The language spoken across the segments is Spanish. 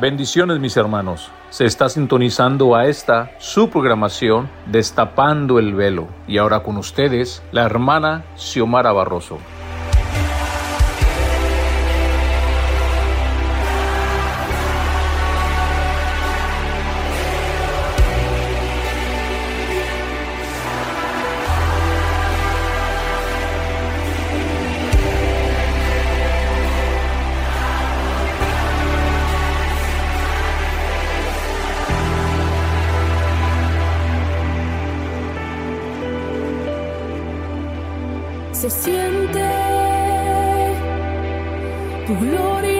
Bendiciones mis hermanos. Se está sintonizando a esta su programación Destapando el Velo. Y ahora con ustedes, la hermana Xiomara Barroso. se siente tu gloria.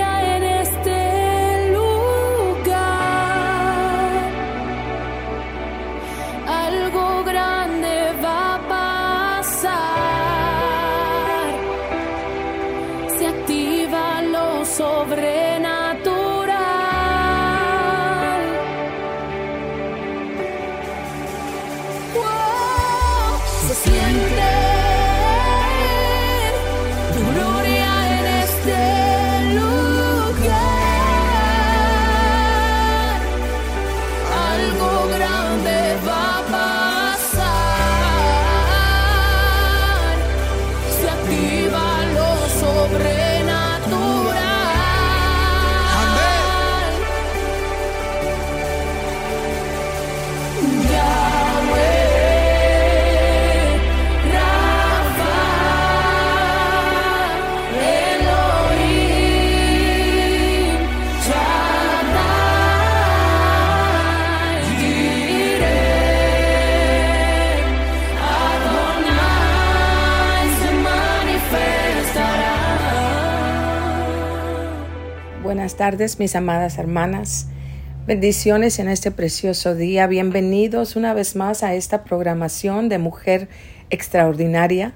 Tardes, mis amadas hermanas. Bendiciones en este precioso día. Bienvenidos una vez más a esta programación de Mujer Extraordinaria.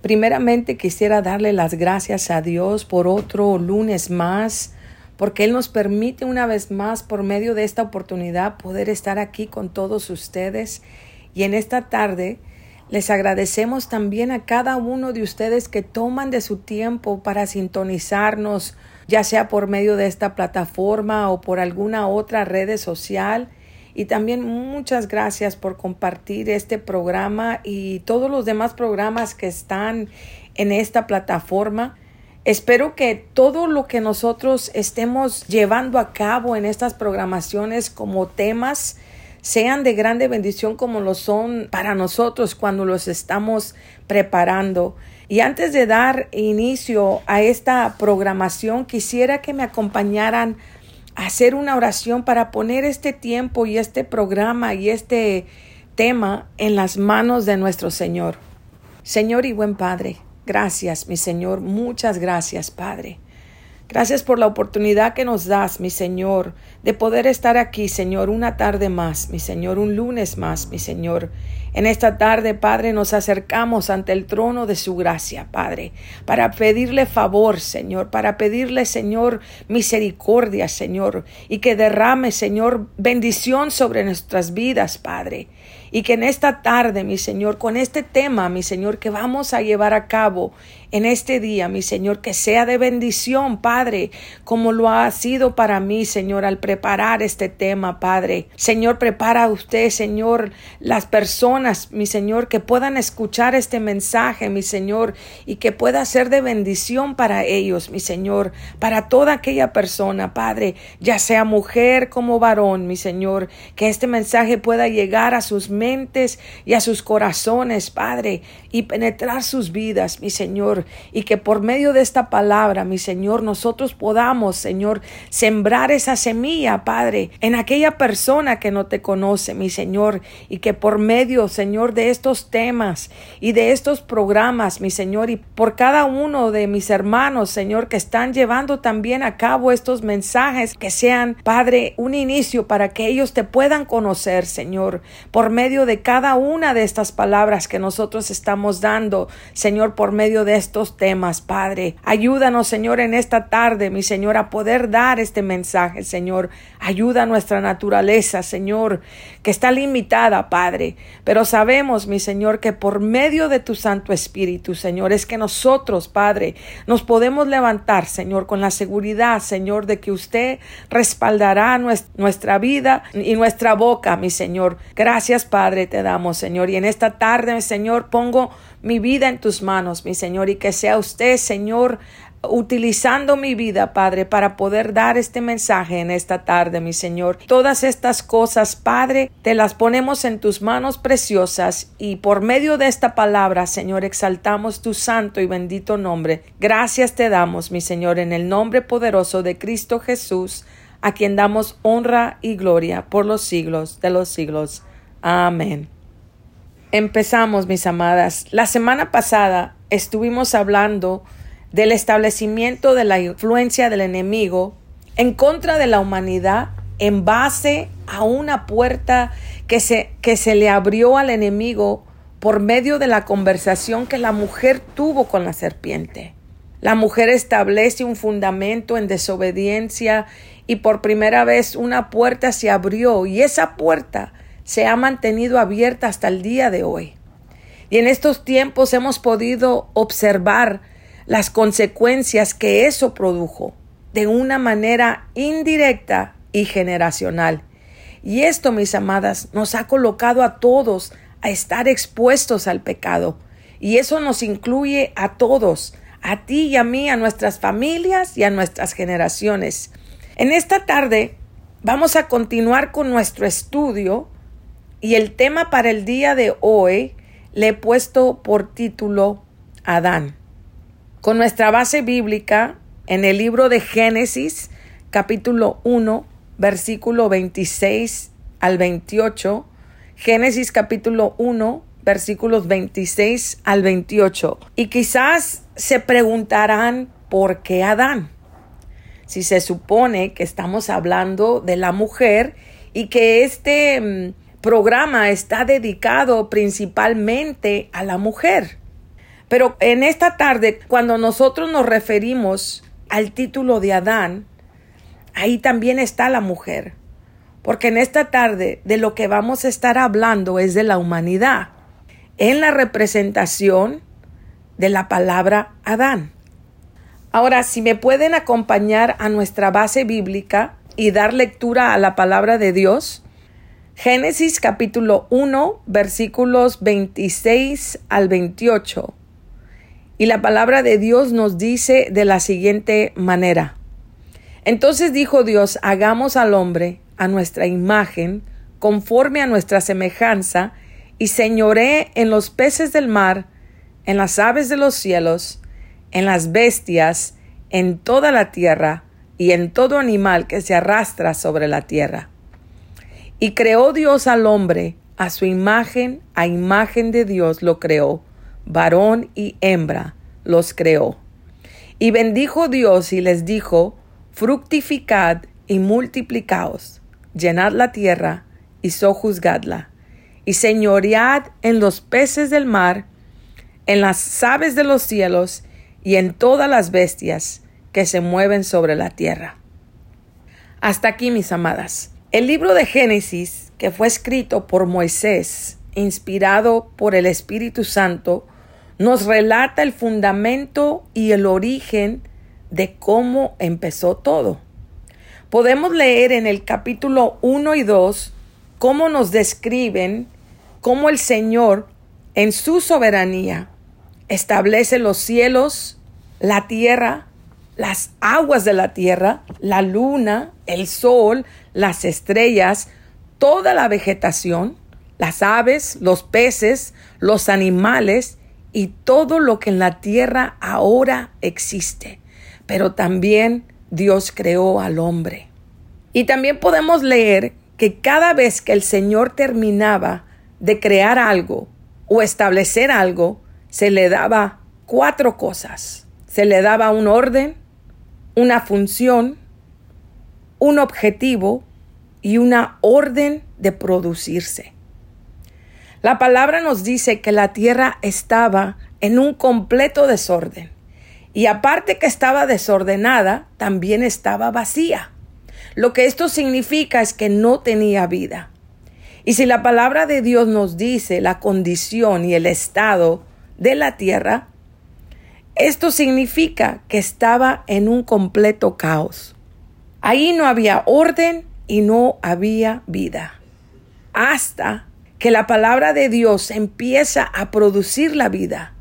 Primeramente quisiera darle las gracias a Dios por otro lunes más, porque Él nos permite una vez más por medio de esta oportunidad poder estar aquí con todos ustedes. Y en esta tarde les agradecemos también a cada uno de ustedes que toman de su tiempo para sintonizarnos ya sea por medio de esta plataforma o por alguna otra red social. Y también muchas gracias por compartir este programa y todos los demás programas que están en esta plataforma. Espero que todo lo que nosotros estemos llevando a cabo en estas programaciones como temas sean de grande bendición como lo son para nosotros cuando los estamos preparando. Y antes de dar inicio a esta programación, quisiera que me acompañaran a hacer una oración para poner este tiempo y este programa y este tema en las manos de nuestro Señor. Señor y buen Padre, gracias, mi Señor, muchas gracias, Padre. Gracias por la oportunidad que nos das, mi Señor, de poder estar aquí, Señor, una tarde más, mi Señor, un lunes más, mi Señor, en esta tarde, Padre, nos acercamos ante el trono de su gracia, Padre, para pedirle favor, Señor, para pedirle, Señor, misericordia, Señor, y que derrame, Señor, bendición sobre nuestras vidas, Padre. Y que en esta tarde, mi Señor, con este tema, mi Señor, que vamos a llevar a cabo en este día, mi Señor, que sea de bendición, Padre, como lo ha sido para mí, Señor, al preparar este tema, Padre. Señor, prepara usted, Señor, las personas, mi Señor, que puedan escuchar este mensaje, mi Señor, y que pueda ser de bendición para ellos, mi Señor, para toda aquella persona, Padre, ya sea mujer como varón, mi Señor, que este mensaje pueda llegar a sus mentes y a sus corazones, Padre, y penetrar sus vidas, mi Señor, y que por medio de esta palabra, mi Señor, nosotros podamos, Señor, sembrar esa semilla, Padre, en aquella persona que no te conoce, mi Señor, y que por medio, Señor, de estos temas y de estos programas, mi Señor, y por cada uno de mis hermanos, Señor, que están llevando también a cabo estos mensajes, que sean, Padre, un inicio para que ellos te puedan conocer, Señor, por medio de cada una de estas palabras que nosotros estamos dando, Señor, por medio de temas, Padre. Ayúdanos, Señor, en esta tarde, mi Señor, a poder dar este mensaje, Señor. Ayuda a nuestra naturaleza, Señor, que está limitada, Padre. Pero sabemos, mi Señor, que por medio de tu Santo Espíritu, Señor, es que nosotros, Padre, nos podemos levantar, Señor, con la seguridad, Señor, de que usted respaldará nuestra vida y nuestra boca, mi Señor. Gracias, Padre, te damos, Señor. Y en esta tarde, Señor, pongo mi vida en tus manos, mi Señor, y que sea usted, Señor, utilizando mi vida, Padre, para poder dar este mensaje en esta tarde, mi Señor. Todas estas cosas, Padre, te las ponemos en tus manos preciosas y por medio de esta palabra, Señor, exaltamos tu santo y bendito nombre. Gracias te damos, mi Señor, en el nombre poderoso de Cristo Jesús, a quien damos honra y gloria por los siglos de los siglos. Amén. Empezamos, mis amadas. La semana pasada estuvimos hablando del establecimiento de la influencia del enemigo en contra de la humanidad en base a una puerta que se, que se le abrió al enemigo por medio de la conversación que la mujer tuvo con la serpiente. La mujer establece un fundamento en desobediencia y por primera vez una puerta se abrió y esa puerta se ha mantenido abierta hasta el día de hoy. Y en estos tiempos hemos podido observar las consecuencias que eso produjo de una manera indirecta y generacional. Y esto, mis amadas, nos ha colocado a todos a estar expuestos al pecado. Y eso nos incluye a todos, a ti y a mí, a nuestras familias y a nuestras generaciones. En esta tarde vamos a continuar con nuestro estudio y el tema para el día de hoy le he puesto por título Adán. Con nuestra base bíblica en el libro de Génesis, capítulo 1, versículo 26 al 28. Génesis capítulo 1, versículos 26 al 28. Y quizás se preguntarán por qué Adán. Si se supone que estamos hablando de la mujer y que este mm, programa está dedicado principalmente a la mujer. Pero en esta tarde, cuando nosotros nos referimos al título de Adán, ahí también está la mujer. Porque en esta tarde de lo que vamos a estar hablando es de la humanidad, en la representación de la palabra Adán. Ahora, si me pueden acompañar a nuestra base bíblica y dar lectura a la palabra de Dios, Génesis capítulo 1 versículos 26 al 28. Y la palabra de Dios nos dice de la siguiente manera. Entonces dijo Dios, hagamos al hombre a nuestra imagen, conforme a nuestra semejanza, y señoré en los peces del mar, en las aves de los cielos, en las bestias, en toda la tierra, y en todo animal que se arrastra sobre la tierra. Y creó Dios al hombre, a su imagen, a imagen de Dios lo creó, varón y hembra los creó. Y bendijo Dios y les dijo, fructificad y multiplicaos, llenad la tierra y sojuzgadla, y señoread en los peces del mar, en las aves de los cielos y en todas las bestias que se mueven sobre la tierra. Hasta aquí, mis amadas. El libro de Génesis, que fue escrito por Moisés, inspirado por el Espíritu Santo, nos relata el fundamento y el origen de cómo empezó todo. Podemos leer en el capítulo 1 y 2 cómo nos describen cómo el Señor, en su soberanía, establece los cielos, la tierra, las aguas de la tierra, la luna, el sol, las estrellas, toda la vegetación, las aves, los peces, los animales y todo lo que en la tierra ahora existe. Pero también Dios creó al hombre. Y también podemos leer que cada vez que el Señor terminaba de crear algo o establecer algo, se le daba cuatro cosas. Se le daba un orden, una función, un objetivo y una orden de producirse. La palabra nos dice que la tierra estaba en un completo desorden. Y aparte que estaba desordenada, también estaba vacía. Lo que esto significa es que no tenía vida. Y si la palabra de Dios nos dice la condición y el estado de la tierra, esto significa que estaba en un completo caos. Ahí no había orden y no había vida. Hasta que la palabra de Dios empieza a producir la vida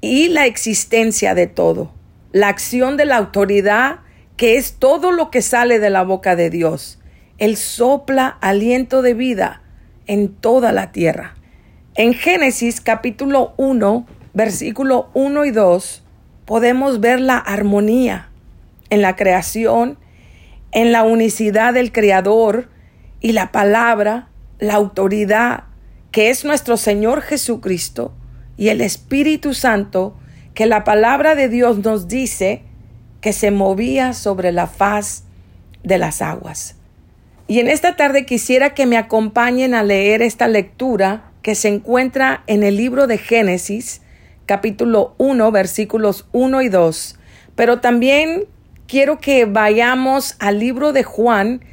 y la existencia de todo. La acción de la autoridad, que es todo lo que sale de la boca de Dios. Él sopla aliento de vida en toda la tierra. En Génesis capítulo 1, versículo 1 y 2, podemos ver la armonía en la creación, en la unicidad del Creador y la palabra, la autoridad que es nuestro Señor Jesucristo y el Espíritu Santo que la palabra de Dios nos dice que se movía sobre la faz de las aguas. Y en esta tarde quisiera que me acompañen a leer esta lectura que se encuentra en el libro de Génesis, capítulo 1, versículos 1 y 2. Pero también quiero que vayamos al libro de Juan,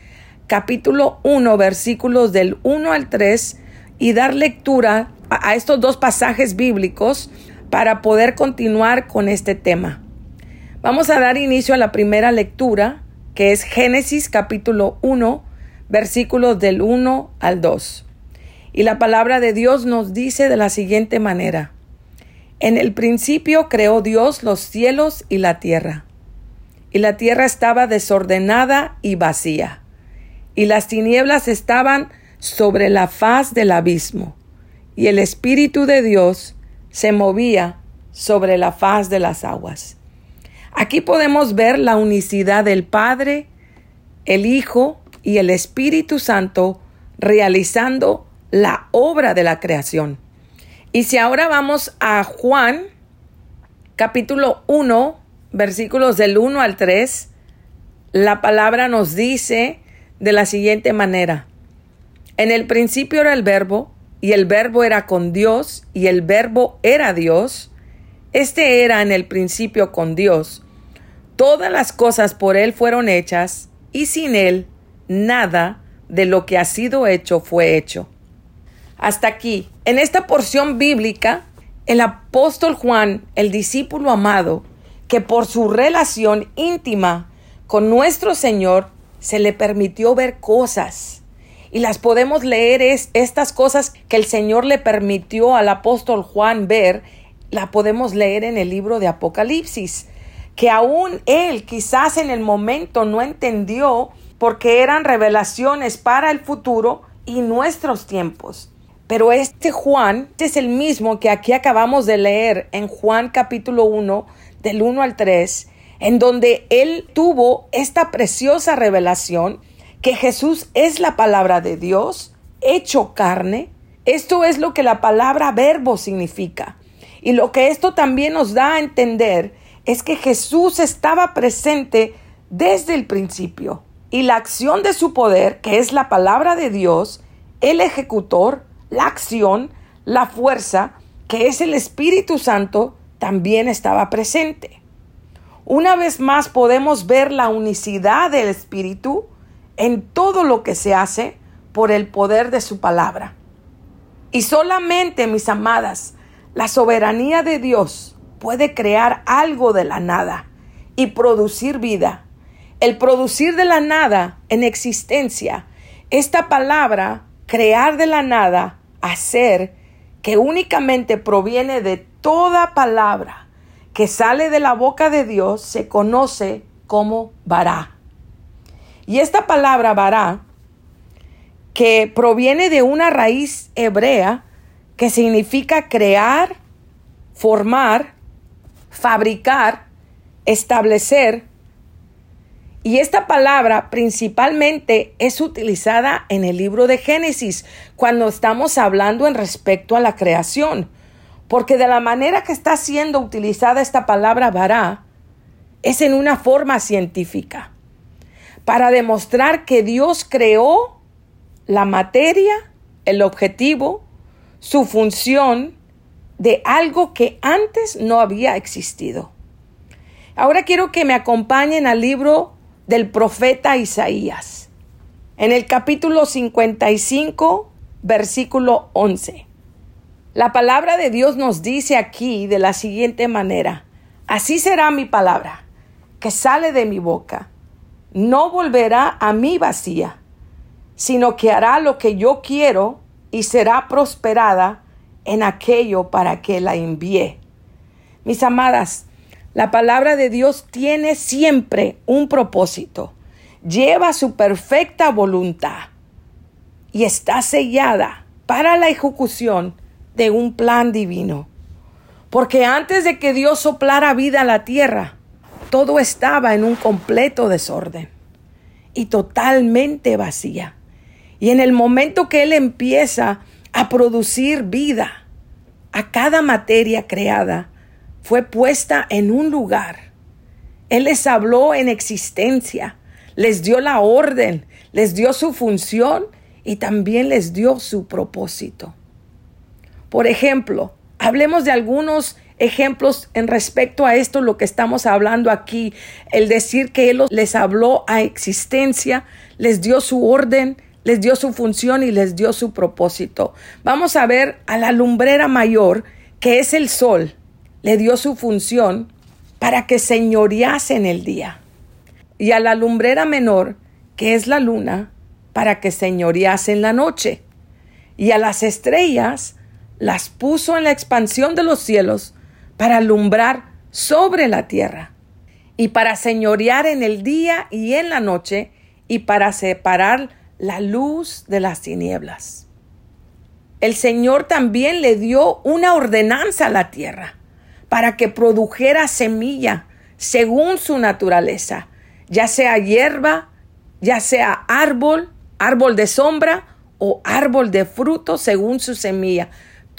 capítulo 1, versículos del 1 al 3, y dar lectura a, estos dos pasajes bíblicos para poder continuar con este tema. Vamos a dar inicio a la primera lectura, que es Génesis capítulo 1, versículos del 1 al 2. Y la palabra de Dios nos dice de la siguiente manera. En el principio creó Dios los cielos y la tierra. Y la tierra estaba desordenada y vacía. Y las tinieblas estaban sobre la faz del abismo. Y el Espíritu de Dios se movía sobre la faz de las aguas. Aquí podemos ver la unicidad del Padre, el Hijo y el Espíritu Santo realizando la obra de la creación. Y si ahora vamos a Juan, capítulo 1, versículos del 1 al 3, la palabra nos dice de la siguiente manera. En el principio era el verbo, y el verbo era con Dios, y el verbo era Dios. Este era en el principio con Dios. Todas las cosas por Él fueron hechas, y sin Él nada de lo que ha sido hecho fue hecho. Hasta aquí, en esta porción bíblica, el apóstol Juan, el discípulo amado, que por su relación íntima con nuestro Señor se le permitió ver cosas. Y las podemos leer es, estas cosas que el Señor le permitió al apóstol Juan ver, la podemos leer en el libro de Apocalipsis, que aún él quizás en el momento no entendió porque eran revelaciones para el futuro y nuestros tiempos. Pero este Juan es el mismo que aquí acabamos de leer en Juan capítulo 1, del 1 al 3, en donde él tuvo esta preciosa revelación que Jesús es la palabra de Dios, hecho carne. Esto es lo que la palabra verbo significa. Y lo que esto también nos da a entender es que Jesús estaba presente desde el principio. Y la acción de su poder, que es la palabra de Dios, el ejecutor, la acción, la fuerza, que es el Espíritu Santo, también estaba presente. Una vez más podemos ver la unicidad del Espíritu en todo lo que se hace por el poder de su palabra. Y solamente, mis amadas, la soberanía de Dios puede crear algo de la nada y producir vida. El producir de la nada en existencia, esta palabra, crear de la nada, hacer que únicamente proviene de toda palabra que sale de la boca de Dios se conoce como vará. Y esta palabra vará, que proviene de una raíz hebrea que significa crear, formar, fabricar, establecer, y esta palabra principalmente es utilizada en el libro de Génesis cuando estamos hablando en respecto a la creación, porque de la manera que está siendo utilizada esta palabra vará es en una forma científica, para demostrar que Dios creó la materia, el objetivo, su función de algo que antes no había existido. Ahora quiero que me acompañen al libro del profeta Isaías, en el capítulo 55, versículo 11. La palabra de Dios nos dice aquí de la siguiente manera, así será mi palabra, que sale de mi boca, no volverá a mí vacía, sino que hará lo que yo quiero y será prosperada en aquello para que la envíe. Mis amadas, la palabra de Dios tiene siempre un propósito, lleva su perfecta voluntad y está sellada para la ejecución de un plan divino. Porque antes de que Dios soplara vida a la tierra, todo estaba en un completo desorden y totalmente vacía. Y en el momento que Él empieza a producir vida, a cada materia creada fue puesta en un lugar. Él les habló en existencia, les dio la orden, les dio su función y también les dio su propósito. Por ejemplo, hablemos de algunos ejemplos en respecto a esto, lo que estamos hablando aquí, el decir que Él les habló a existencia, les dio su orden, les dio su función y les dio su propósito. Vamos a ver a la lumbrera mayor, que es el sol, le dio su función para que señorease en el día. Y a la lumbrera menor, que es la luna, para que señorease en la noche. Y a las estrellas las puso en la expansión de los cielos para alumbrar sobre la tierra y para señorear en el día y en la noche y para separar la luz de las tinieblas. El Señor también le dio una ordenanza a la tierra para que produjera semilla según su naturaleza, ya sea hierba, ya sea árbol, árbol de sombra o árbol de fruto según su semilla.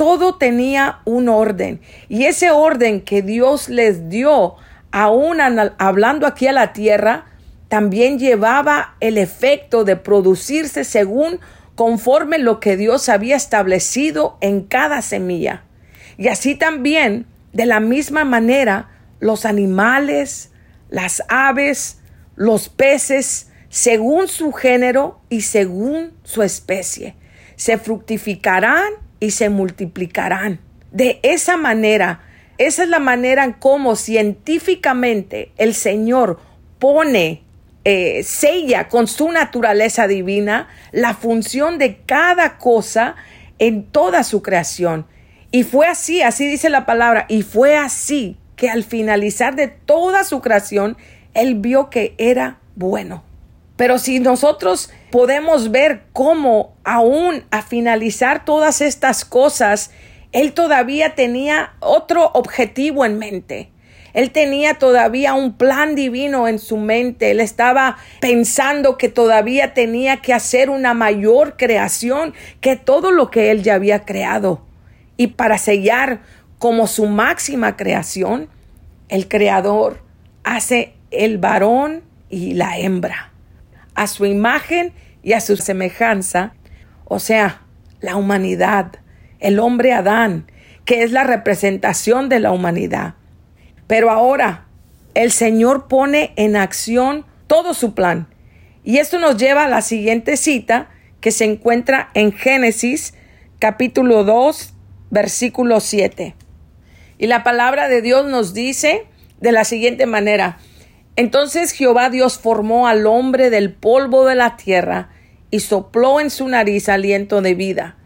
Todo tenía un orden y ese orden que Dios les dio, aún hablando aquí a la tierra, también llevaba el efecto de producirse según conforme lo que Dios había establecido en cada semilla. Y así también, de la misma manera, los animales, las aves, los peces, según su género y según su especie, se fructificarán y se multiplicarán. De esa manera, esa es la manera en cómo científicamente el Señor pone eh, sella con su naturaleza divina la función de cada cosa en toda su creación. Y fue así, así dice la palabra, y fue así que al finalizar de toda su creación, él vio que era bueno. Pero si nosotros podemos ver cómo aún a finalizar todas estas cosas, él todavía tenía otro objetivo en mente. Él tenía todavía un plan divino en su mente. Él estaba pensando que todavía tenía que hacer una mayor creación que todo lo que él ya había creado. Y para sellar como su máxima creación, el creador hace el varón y la hembra a su imagen y a su semejanza, o sea, la humanidad, el hombre Adán, que es la representación de la humanidad. Pero ahora el Señor pone en acción todo su plan. Y esto nos lleva a la siguiente cita que se encuentra en Génesis capítulo 2, versículo 7. Y la palabra de Dios nos dice de la siguiente manera, entonces Jehová Dios formó al hombre del polvo de la tierra y sopló en su nariz aliento de vida,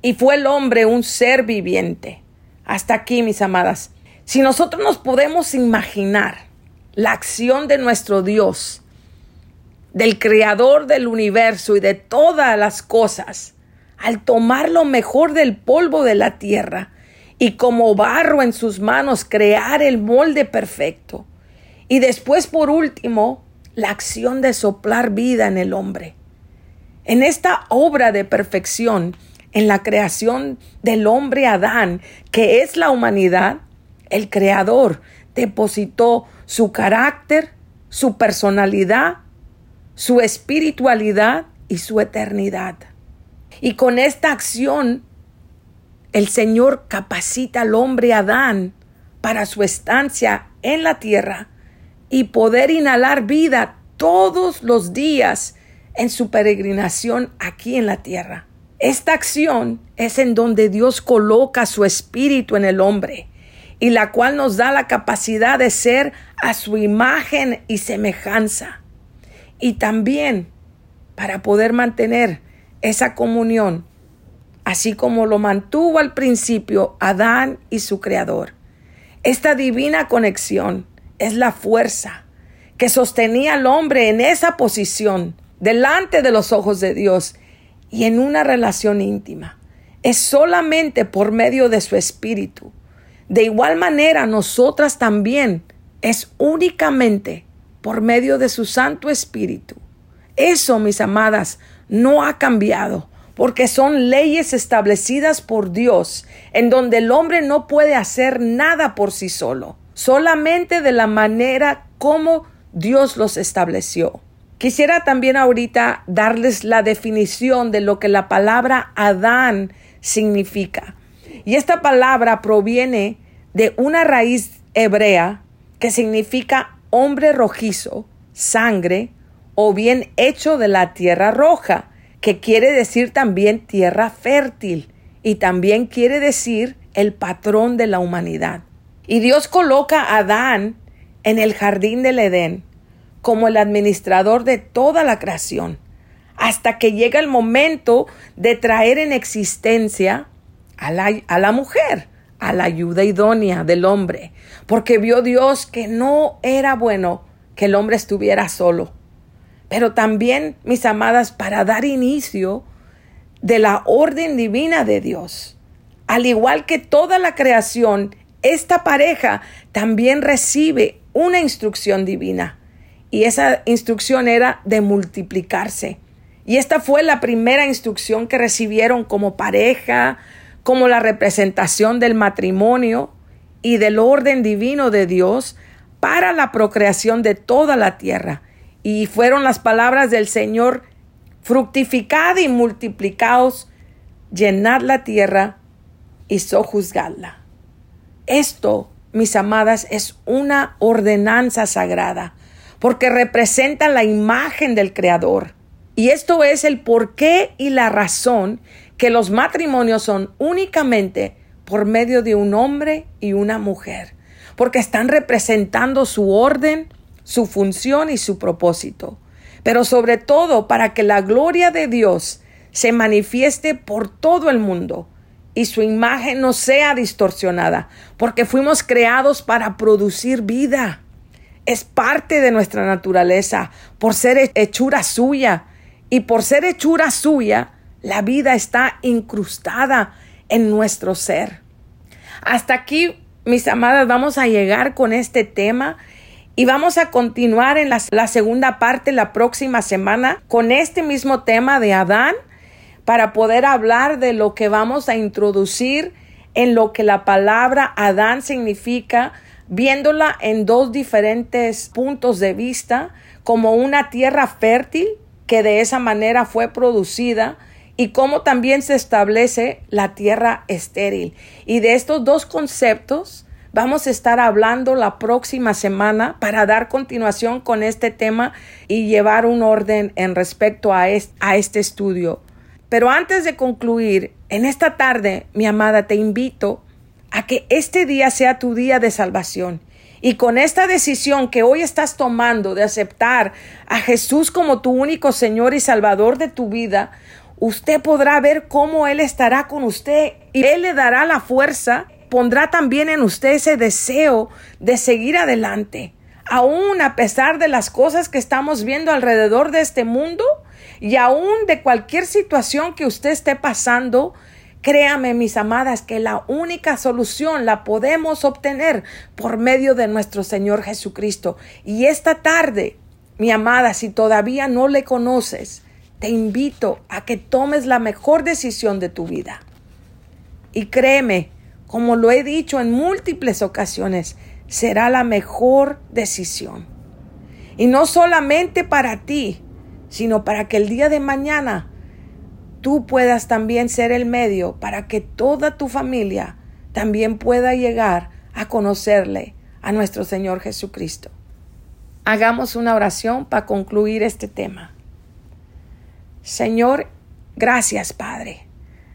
y fue el hombre un ser viviente. Hasta aquí, mis amadas. Si nosotros nos podemos imaginar la acción de nuestro Dios, del creador del universo y de todas las cosas, al tomar lo mejor del polvo de la tierra y como barro en sus manos crear el molde perfecto. Y después, por último, la acción de soplar vida en el hombre. En esta obra de perfección, en la creación del hombre Adán, que es la humanidad, el Creador depositó su carácter, su personalidad, su espiritualidad y su eternidad. Y con esta acción, el Señor capacita al hombre Adán para su estancia en la tierra y poder inhalar vida todos los días en su peregrinación aquí en la tierra. Esta acción es en donde Dios coloca su espíritu en el hombre y la cual nos da la capacidad de ser a su imagen y semejanza. Y también para poder mantener esa comunión, así como lo mantuvo al principio Adán y su Creador. Esta divina conexión es la fuerza que sostenía al hombre en esa posición delante de los ojos de Dios y en una relación íntima. Es solamente por medio de su espíritu. De igual manera, nosotras también es únicamente por medio de su Santo Espíritu. Eso, mis amadas, no ha cambiado, porque son leyes establecidas por Dios, en donde el hombre no puede hacer nada por sí solo, solamente de la manera como Dios los estableció. Quisiera también ahorita darles la definición de lo que la palabra Adán significa. Y esta palabra proviene de una raíz hebrea que significa hombre rojizo, sangre, o bien hecho de la tierra roja, que quiere decir también tierra fértil y también quiere decir el patrón de la humanidad. Y Dios coloca a Adán en el jardín del Edén como el administrador de toda la creación, hasta que llega el momento de traer en existencia a la, a la mujer, a la ayuda idónea del hombre, porque vio Dios que no era bueno que el hombre estuviera solo. Pero también, mis amadas, para dar inicio de la orden divina de Dios. Al igual que toda la creación, esta pareja también recibe una instrucción divina y esa instrucción era de multiplicarse. Y esta fue la primera instrucción que recibieron como pareja, como la representación del matrimonio y del orden divino de Dios para la procreación de toda la tierra. Y fueron las palabras del Señor, fructificad y multiplicaos, llenad la tierra y sojuzgadla. Esto, mis amadas, es una ordenanza sagrada porque representa la imagen del Creador. Y esto es el porqué y la razón que los matrimonios son únicamente por medio de un hombre y una mujer, porque están representando su orden, su función y su propósito, pero sobre todo para que la gloria de Dios se manifieste por todo el mundo y su imagen no sea distorsionada, porque fuimos creados para producir vida es parte de nuestra naturaleza, por ser hechura suya. Y por ser hechura suya, la vida está incrustada en nuestro ser. Hasta aquí, mis amadas, vamos a llegar con este tema y vamos a continuar en la, segunda parte la próxima semana con este mismo tema de Adán para poder hablar de lo que vamos a introducir en lo que la palabra Adán significa viéndola en dos diferentes puntos de vista, como una tierra fértil que de esa manera fue producida y cómo también se establece la tierra estéril. Y de estos dos conceptos vamos a estar hablando la próxima semana para dar continuación con este tema y llevar un orden en respecto a este, a este estudio. Pero antes de concluir, en esta tarde, mi amada, te invito a que este día sea tu día de salvación. Y con esta decisión que hoy estás tomando de aceptar a Jesús como tu único Señor y Salvador de tu vida, usted podrá ver cómo Él estará con usted y Él le dará la fuerza, pondrá también en usted ese deseo de seguir adelante. Aún a pesar de las cosas que estamos viendo alrededor de este mundo y aún de cualquier situación que usted esté pasando, Créame, mis amadas, que la única solución la podemos obtener por medio de nuestro Señor Jesucristo. Y esta tarde, mi amada, si todavía no le conoces, te invito a que tomes la mejor decisión de tu vida. Y créeme, como lo he dicho en múltiples ocasiones, será la mejor decisión. Y no solamente para ti, sino para que el día de mañana tú puedas también ser el medio para que toda tu familia también pueda llegar a conocerle a nuestro Señor Jesucristo. Hagamos una oración para concluir este tema. Señor, gracias Padre.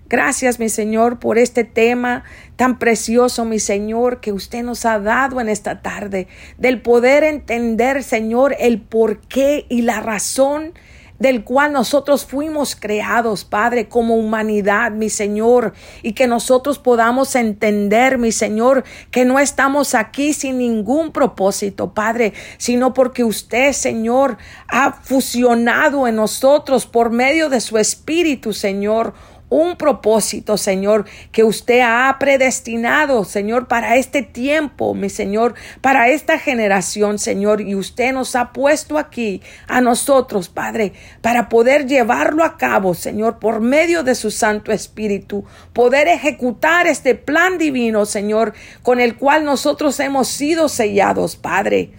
Gracias, mi Señor, por este tema tan precioso, mi Señor, que usted nos ha dado en esta tarde, del poder entender, Señor, el porqué y la razón del cual nosotros fuimos creados, Padre, como humanidad, mi Señor, y que nosotros podamos entender, mi Señor, que no estamos aquí sin ningún propósito, Padre, sino porque usted, Señor, ha fusionado en nosotros por medio de su Espíritu, Señor, un propósito, Señor, que usted ha predestinado, Señor, para este tiempo, mi Señor, para esta generación, Señor, y usted nos ha puesto aquí a nosotros, Padre, para poder llevarlo a cabo, Señor, por medio de su Santo Espíritu, poder ejecutar este plan divino, Señor, con el cual nosotros hemos sido sellados, Padre.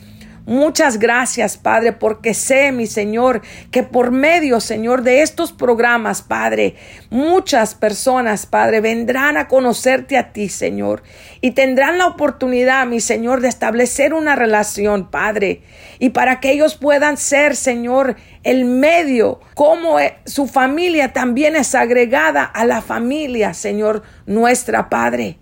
Muchas gracias, Padre, porque sé, mi Señor, que por medio, Señor, de estos programas, Padre, muchas personas, Padre, vendrán a conocerte a ti, Señor, y tendrán la oportunidad, mi Señor, de establecer una relación, Padre, y para que ellos puedan ser, Señor, el medio, como e, su familia también es agregada a la familia, Señor, nuestra Padre.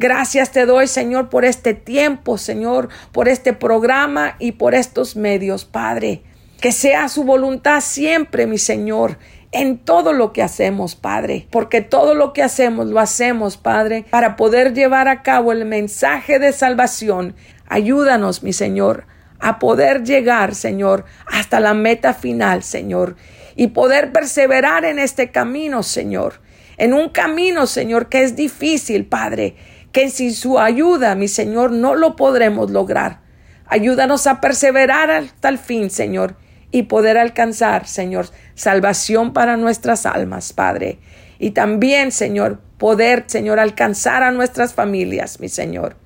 Gracias te doy, Señor, por este tiempo, Señor, por este programa y por estos medios, Padre. Que sea su voluntad siempre, mi Señor, en todo lo que hacemos, Padre, porque todo lo que hacemos lo hacemos, Padre, para poder llevar a cabo el mensaje de salvación. Ayúdanos, mi Señor, a poder llegar, Señor, hasta la meta final, Señor, y poder perseverar en este camino, Señor, en un camino, Señor, que es difícil, Padre, que sin su ayuda, mi Señor, no lo podremos lograr. Ayúdanos a perseverar hasta el fin, Señor, y poder alcanzar, Señor, salvación para nuestras almas, Padre. Y también, Señor, poder, Señor, alcanzar a nuestras familias, mi Señor.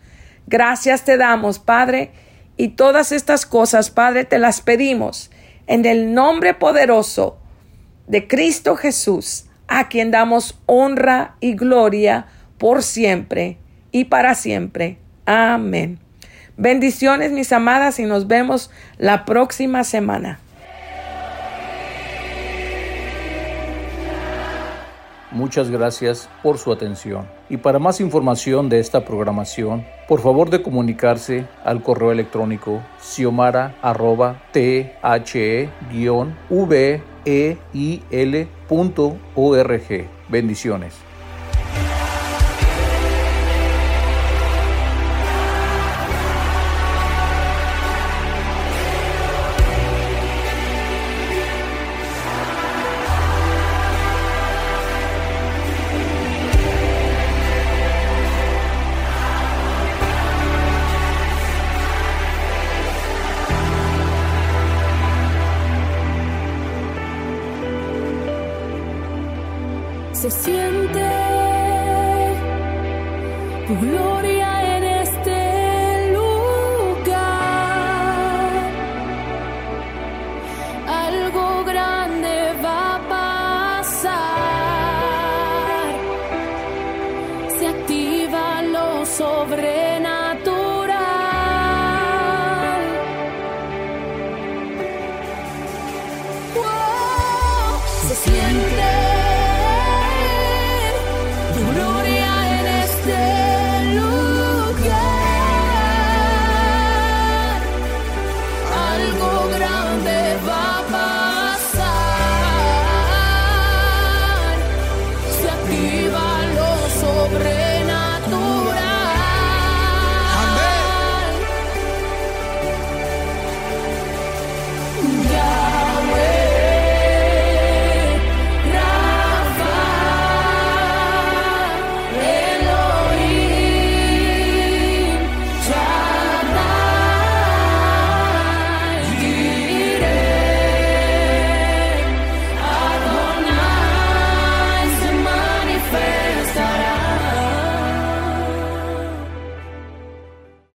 Gracias te damos, Padre, y todas estas cosas, Padre, te las pedimos en el nombre poderoso de Cristo Jesús, a quien damos honra y gloria por siempre y para siempre. Amén. Bendiciones mis amadas y nos vemos la próxima semana. Muchas gracias por su atención. Y para más información de esta programación, por favor de comunicarse al correo electrónico siomara.the-veil.org. Bendiciones. Se siente tu gloria.